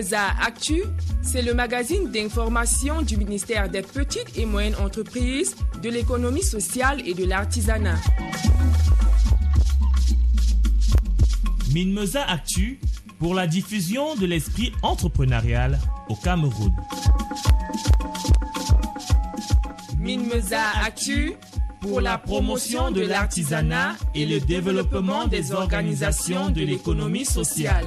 Mimeza Actu, c'est le magazine d'information du ministère des Petites et Moyennes Entreprises, de l'économie sociale et de l'artisanat. Minmeza Actu pour la diffusion de l'esprit entrepreneurial au Cameroun. Minmeza Actu pour la promotion de l'artisanat et le développement des organisations de l'économie sociale.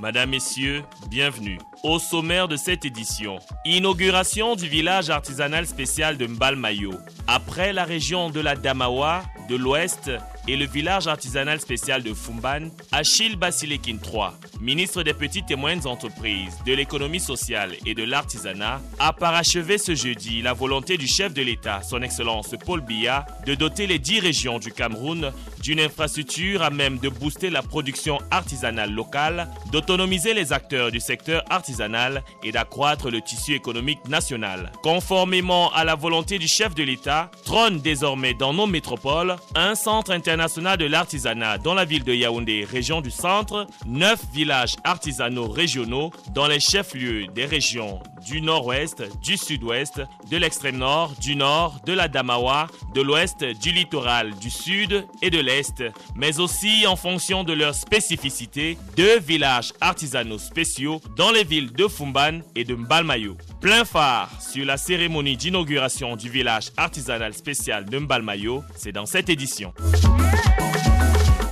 Madame, Messieurs, bienvenue. Au sommaire de cette édition, inauguration du village artisanal spécial de Mbalmayo. Après la région de la Damawa, de l'Ouest et le village artisanal spécial de Fumban, Achille Basilekin III, ministre des Petites et Moyennes Entreprises, de l'économie sociale et de l'artisanat, a parachevé ce jeudi la volonté du chef de l'État, son Excellence Paul Biya, de doter les dix régions du Cameroun d'une infrastructure à même de booster la production artisanale locale, d'autonomiser les acteurs du secteur artisanal et d'accroître le tissu économique national. Conformément à la volonté du chef de l'État, trône désormais dans nos métropoles un centre international de l'artisanat dans la ville de Yaoundé, région du centre, neuf villages artisanaux régionaux dans les chefs-lieux des régions du nord-ouest, du sud-ouest, de l'extrême nord, du nord, de la Damawa, de l'ouest, du littoral, du sud et de l'est, mais aussi en fonction de leurs spécificités, deux villages artisanaux spéciaux dans les villes de Fumban et de Mbalmayo. Plein phare sur la cérémonie d'inauguration du village artisanal spécial de Mbalmayo, c'est dans cette édition.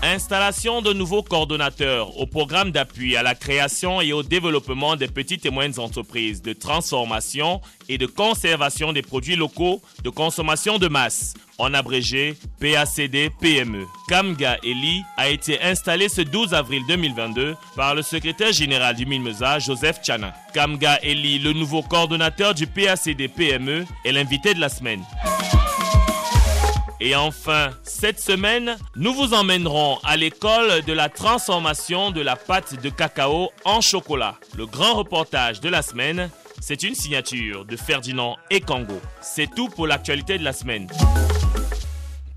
Installation de nouveaux coordonnateurs au programme d'appui à la création et au développement des petites et moyennes entreprises de transformation et de conservation des produits locaux de consommation de masse, en abrégé PACD PME. Kamga Eli a été installé ce 12 avril 2022 par le secrétaire général du MINMESA, Joseph Chana. Kamga Eli, le nouveau coordonnateur du PACD PME, est l'invité de la semaine. Et enfin, cette semaine, nous vous emmènerons à l'école de la transformation de la pâte de cacao en chocolat. Le grand reportage de la semaine, c'est une signature de Ferdinand et Congo. C'est tout pour l'actualité de la semaine.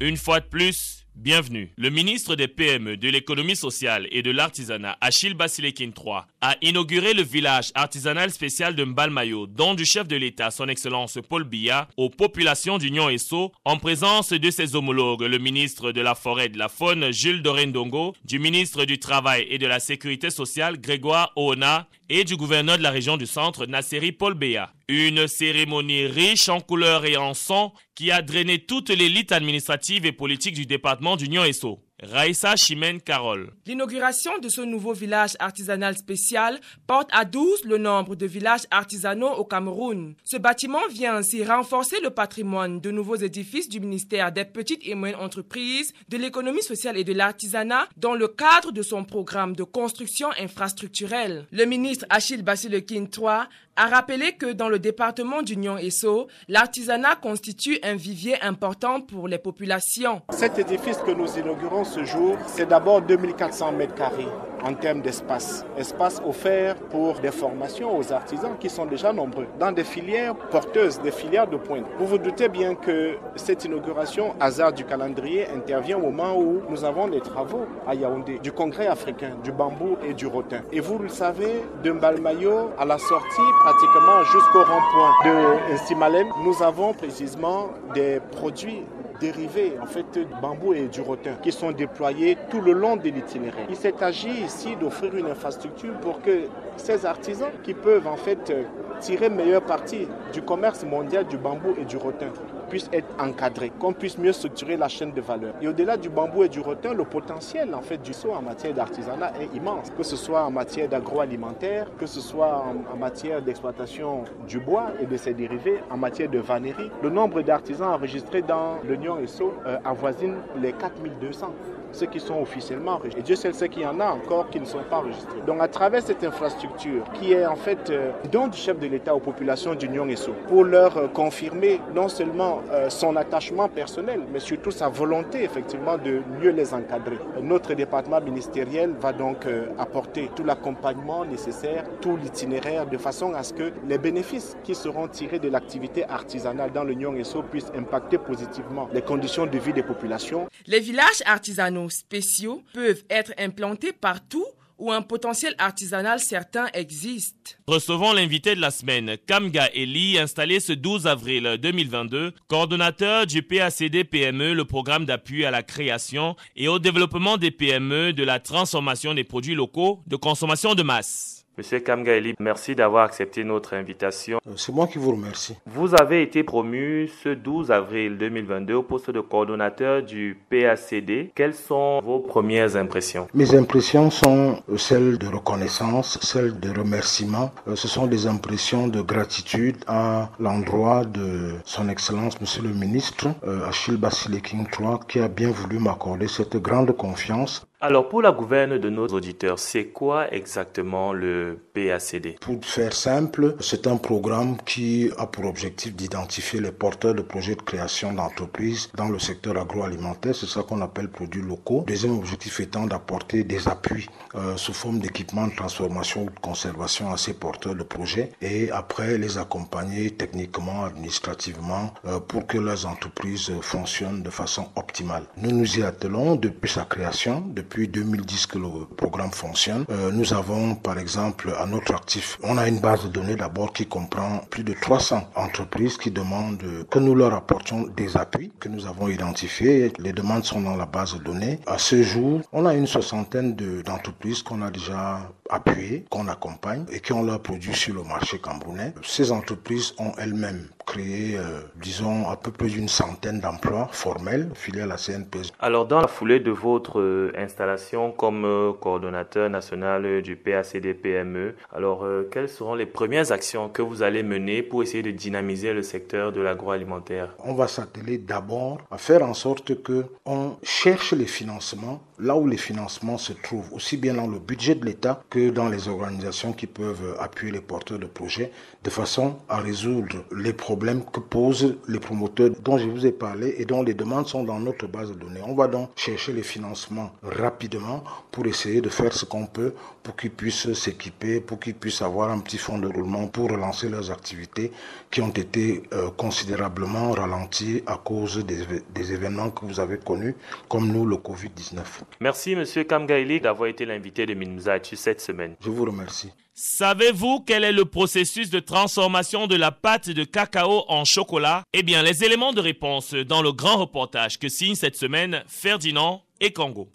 Une fois de plus, Bienvenue. Le ministre des PME, de l'économie sociale et de l'artisanat, Achille Basilekin III, a inauguré le village artisanal spécial de Mbalmayo, dont du chef de l'État, son Excellence Paul Biya, aux populations d'Union Esso, en présence de ses homologues, le ministre de la Forêt et de la Faune, Jules Dorendongo, du ministre du Travail et de la Sécurité sociale, Grégoire Oona, et du gouverneur de la région du centre, Nasseri Paul Béa. Une cérémonie riche en couleurs et en sons qui a drainé toute l'élite administrative et politique du département d'Union Esso. Raïssa Chimène Carole. L'inauguration de ce nouveau village artisanal spécial porte à 12 le nombre de villages artisanaux au Cameroun. Ce bâtiment vient ainsi renforcer le patrimoine de nouveaux édifices du ministère des Petites et Moyennes Entreprises, de l'économie sociale et de l'artisanat dans le cadre de son programme de construction infrastructurelle. Le ministre Achille Basilekin III a rappelé que dans le département d'Union Esso, l'artisanat constitue un vivier important pour les populations. Cet édifice que nous inaugurons ce jour, c'est d'abord 2400 mètres carrés en termes d'espace. Espace offert pour des formations aux artisans qui sont déjà nombreux, dans des filières porteuses, des filières de pointe. Vous vous doutez bien que cette inauguration, hasard du calendrier, intervient au moment où nous avons des travaux à Yaoundé, du congrès africain, du bambou et du rotin. Et vous le savez, de Mbalmayo à la sortie, pratiquement jusqu'au rond-point de Simalen, nous avons précisément des produits dérivés en fait du bambou et du rotin qui sont déployés tout le long de l'itinéraire. Il s'est agi ici d'offrir une infrastructure pour que ces artisans qui peuvent en fait tirer meilleure partie du commerce mondial du bambou et du rotin puissent être encadrés, qu'on puisse mieux structurer la chaîne de valeur. Et au-delà du bambou et du rotin, le potentiel en fait du saut en matière d'artisanat est immense, que ce soit en matière d'agroalimentaire, que ce soit en, matière d'exploitation du bois et de ses dérivés, en matière de vannerie. Le nombre d'artisans enregistrés dans l'Union ESSO euh, avoisine les 4200 ceux qui sont officiellement enregistrés. Et Dieu sait ceux qu'il y en a encore qui ne sont pas enregistrés. Donc à travers cette infrastructure, qui est en fait euh, don du chef de l'État aux populations d'Union ESSO, pour leur euh, confirmer non seulement euh, son attachement personnel, mais surtout sa volonté effectivement de mieux les encadrer. Notre département ministériel va donc apporter tout l'accompagnement nécessaire, tout l'itinéraire, de façon à ce que les bénéfices qui seront tirés de l'activité artisanale dans l'Union ESSO puissent impacter positivement les conditions de vie des populations. Les villages artisanaux spéciaux peuvent être implantés partout où un potentiel artisanal certain existe. Recevons l'invité de la semaine, Kamga Eli, installé ce 12 avril 2022, coordonnateur du PACD PME, le programme d'appui à la création et au développement des PME de la transformation des produits locaux de consommation de masse. Monsieur Kamgaeli, merci d'avoir accepté notre invitation. Euh, c'est moi qui vous remercie. Vous avez été promu ce 12 avril 2022 au poste de coordonnateur du PACD. Quelles sont vos premières impressions? Mes impressions sont celles de reconnaissance, celles de remerciement. Euh, ce sont des impressions de gratitude à l'endroit de son Excellence, Monsieur le Ministre, euh, Achille Basile King III, qui a bien voulu m'accorder cette grande confiance alors pour la gouverne de nos auditeurs, c'est quoi exactement le PACD Pour faire simple, c'est un programme qui a pour objectif d'identifier les porteurs de projets de création d'entreprises dans le secteur agroalimentaire, c'est ça qu'on appelle produits locaux. Deuxième objectif étant d'apporter des appuis euh, sous forme d'équipement de transformation ou de conservation à ces porteurs de projets et après les accompagner techniquement, administrativement euh, pour que leurs entreprises fonctionnent de façon optimale. Nous nous y attelons depuis sa création, depuis depuis 2010 que le programme fonctionne. Euh, nous avons par exemple à notre actif, on a une base de données d'abord qui comprend plus de 300 entreprises qui demandent que nous leur apportions des appuis que nous avons identifiés. Les demandes sont dans la base de données. À ce jour, on a une soixantaine d'entreprises qu'on a déjà appuyées, qu'on accompagne et qui ont leurs produits sur le marché camerounais. Ces entreprises ont elles-mêmes créé, euh, disons, à peu près une centaine d'emplois formels filiés à la CNPS. Alors, dans la foulée de votre euh, installation comme euh, coordonnateur national du PACD-PME, alors quelles seront les premières actions que vous allez mener pour essayer de dynamiser le secteur de l'agroalimentaire? On va s'atteler d'abord à faire en sorte que on cherche les financements là où les financements se trouvent, aussi bien dans le budget de l'État que dans les organisations qui peuvent appuyer les porteurs de projets, de façon à résoudre les problèmes que posent les promoteurs dont je vous ai parlé et dont les demandes sont dans notre base de données. On va donc chercher les financements rapidement pour essayer de faire ce qu'on peut pour qu'ils puissent s'équiper, pour qu'ils puissent avoir un petit fonds de roulement pour relancer leurs activités qui ont été euh, considérablement ralenties à cause des, des événements que vous avez connus, comme nous, le Covid-19. Merci, Monsieur Kamgaili, d'avoir été l'invité de Minmuzaitu cette semaine. Je vous remercie. Savez-vous quel est le processus de transformation de la pâte de cacao en chocolat? Eh bien, les éléments de réponse dans le grand reportage que signe cette semaine Ferdinand et Congo.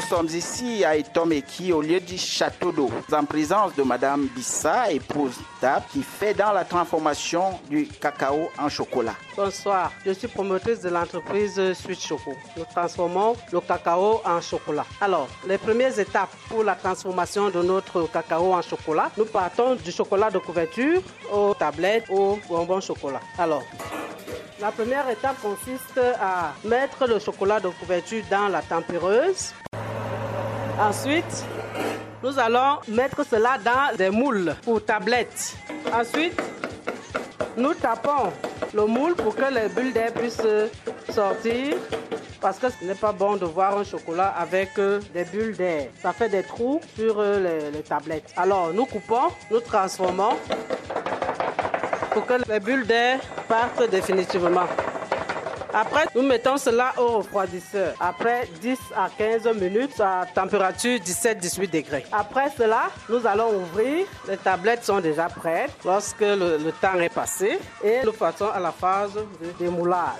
Nous sommes ici à Etomeki, au lieu du château d'eau, en présence de Madame Bissa, épouse d'Ab, qui fait dans la transformation du cacao en chocolat. Bonsoir, je suis promotrice de l'entreprise Sweet Choco. Nous transformons le cacao en chocolat. Alors, les premières étapes pour la transformation de notre cacao en chocolat, nous partons du chocolat de couverture aux tablettes, aux bonbons chocolat. Alors, la première étape consiste à mettre le chocolat de couverture dans la tempéreuse. Ensuite, nous allons mettre cela dans des moules pour tablettes. Ensuite, nous tapons le moule pour que les bulles d'air puissent sortir. Parce que ce n'est pas bon de voir un chocolat avec euh, des bulles d'air. Ça fait des trous sur euh, les, les tablettes. Alors, nous coupons, nous transformons pour que les bulles d'air partent définitivement. Après, nous mettons cela au refroidisseur. Après 10 à 15 minutes à température 17-18 degrés. Après cela, nous allons ouvrir. Les tablettes sont déjà prêtes lorsque le, le temps est passé. Et nous passons à la phase de démoulage.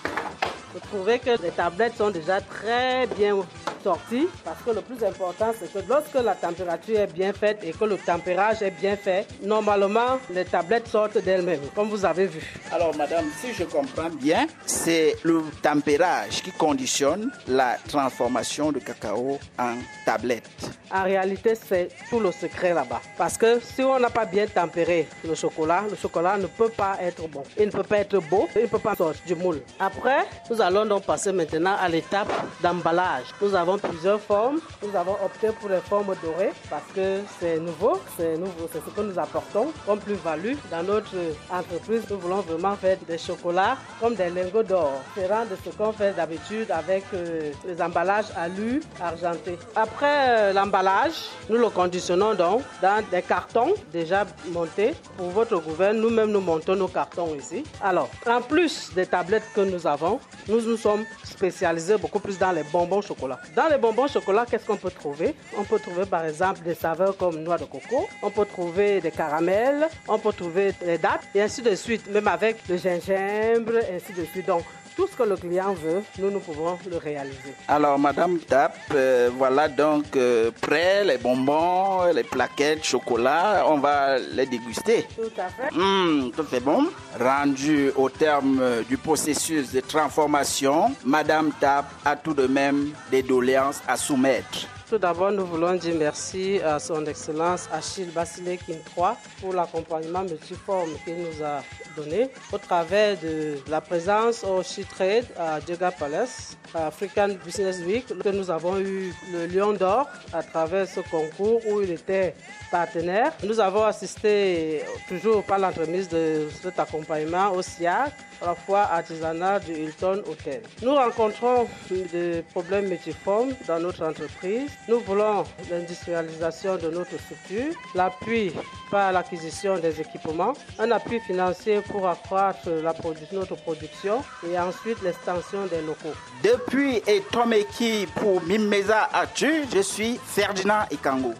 Vous trouvez que les tablettes sont déjà très bien sorties parce que le plus important c'est que lorsque la température est bien faite et que le tempérage est bien fait, normalement les tablettes sortent d'elles-mêmes, comme vous avez vu. Alors madame, si je comprends bien, c'est le tempérage qui conditionne la transformation du cacao en tablette. En réalité, c'est tout le secret là-bas. Parce que si on n'a pas bien tempéré le chocolat, le chocolat ne peut pas être bon. Il ne peut pas être beau, il ne peut pas sortir du moule. Après, nous allons donc passer maintenant à l'étape d'emballage. Nous avons plusieurs formes. Nous avons opté pour les formes dorées parce que c'est nouveau, c'est nouveau, c'est ce que nous apportons comme plus-value dans notre entreprise. Nous voulons vraiment faire des chocolats comme des lingots d'or, différent de ce qu'on fait d'habitude avec euh, les emballages alu argentés. Après euh, l'emballage, nous le conditionnons donc dans des cartons déjà montés. Pour votre gouvernement, nous-mêmes nous montons nos cartons ici. Alors, en plus des tablettes que nous avons, nous nous sommes spécialisés beaucoup plus dans les bonbons chocolat. Les bonbons chocolat, qu'est-ce qu'on peut trouver? On peut trouver par exemple des saveurs comme noix de coco, on peut trouver des caramels, on peut trouver des dattes et ainsi de suite, même avec le gingembre, ainsi de suite. Donc, tout ce que le client veut, nous, nous pouvons le réaliser. Alors, Madame Tap, euh, voilà donc euh, prêt les bonbons, les plaquettes, chocolat. On va les déguster. Tout à fait. Hum, tout est bon. Rendu au terme du processus de transformation, Madame Tap a tout de même des doléances à soumettre. Tout d'abord, nous voulons dire merci à son Excellence Achille Basile III pour l'accompagnement multiforme qu'il nous a donné au travers de la présence au She-Trade à Djega Palace, à African Business Week, que nous avons eu le Lion d'Or à travers ce concours où il était partenaire. Nous avons assisté toujours par l'entremise de cet accompagnement au SIAC, à la fois artisanat du Hilton Hotel. Nous rencontrons des problèmes multiformes dans notre entreprise. Nous voulons l'industrialisation de notre structure, l'appui par l'acquisition des équipements, un appui financier pour accroître notre production et ensuite l'extension des locaux. Depuis Etomeki pour Mimeza Atu, je suis Ferdinand Ikango.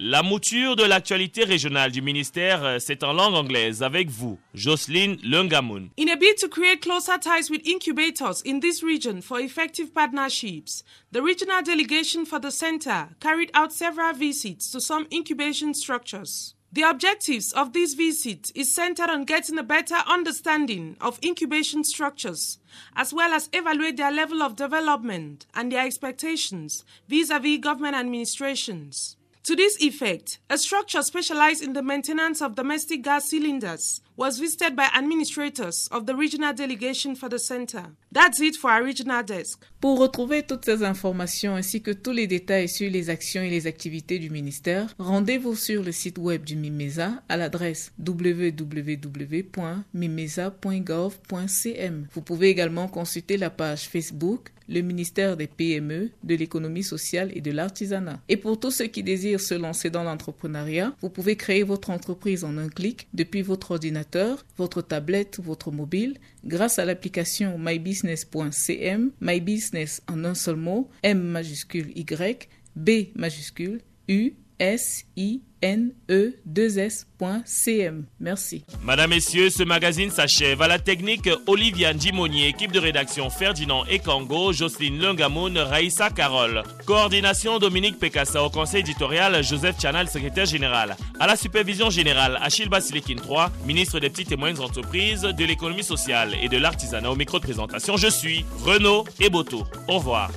La mouture de l'actualité régionale du ministère, euh, c'est en langue anglaise avec vous, Jocelyne Lungamoun. In a bid to create closer ties with incubators in this region for effective partnerships, the regional delegation for the center carried out several visits to some incubation structures. The objectives of these visits is centered on getting a better understanding of incubation structures, as well as evaluate their level of development and their expectations vis-à-vis government administrations. To this effect, a structure specialized in the maintenance of domestic gas cylinders was visited by administrators of the regional delegation for the center. That's it for our regional desk. Pour retrouver toutes ces informations ainsi que tous les détails sur les actions et les activités du ministère, rendez-vous sur le site web du MIMESA à l'adresse www.mimesa.gov.cm. Vous pouvez également consulter la page Facebook le ministère des PME, de l'économie sociale et de l'artisanat. Et pour tous ceux qui désirent se lancer dans l'entrepreneuriat, vous pouvez créer votre entreprise en un clic depuis votre ordinateur, votre tablette, votre mobile, grâce à l'application mybusiness.cm, mybusiness en un seul mot, M majuscule Y, B majuscule, U, S, I, N-E-2-S.cm. Merci. Madame, Messieurs, ce magazine s'achève. À la technique, Olivia Ndimoni, équipe de rédaction Ferdinand Ekango, Jocelyne Lungamoun, Raïssa Carole. Coordination Dominique Pekassa au conseil éditorial, Joseph Chanal, secrétaire général. À la supervision générale, Achille Basilikin III, ministre des petites et moyennes entreprises, de l'économie sociale et de l'artisanat. Au micro de présentation, je suis Renaud Eboto. Au revoir.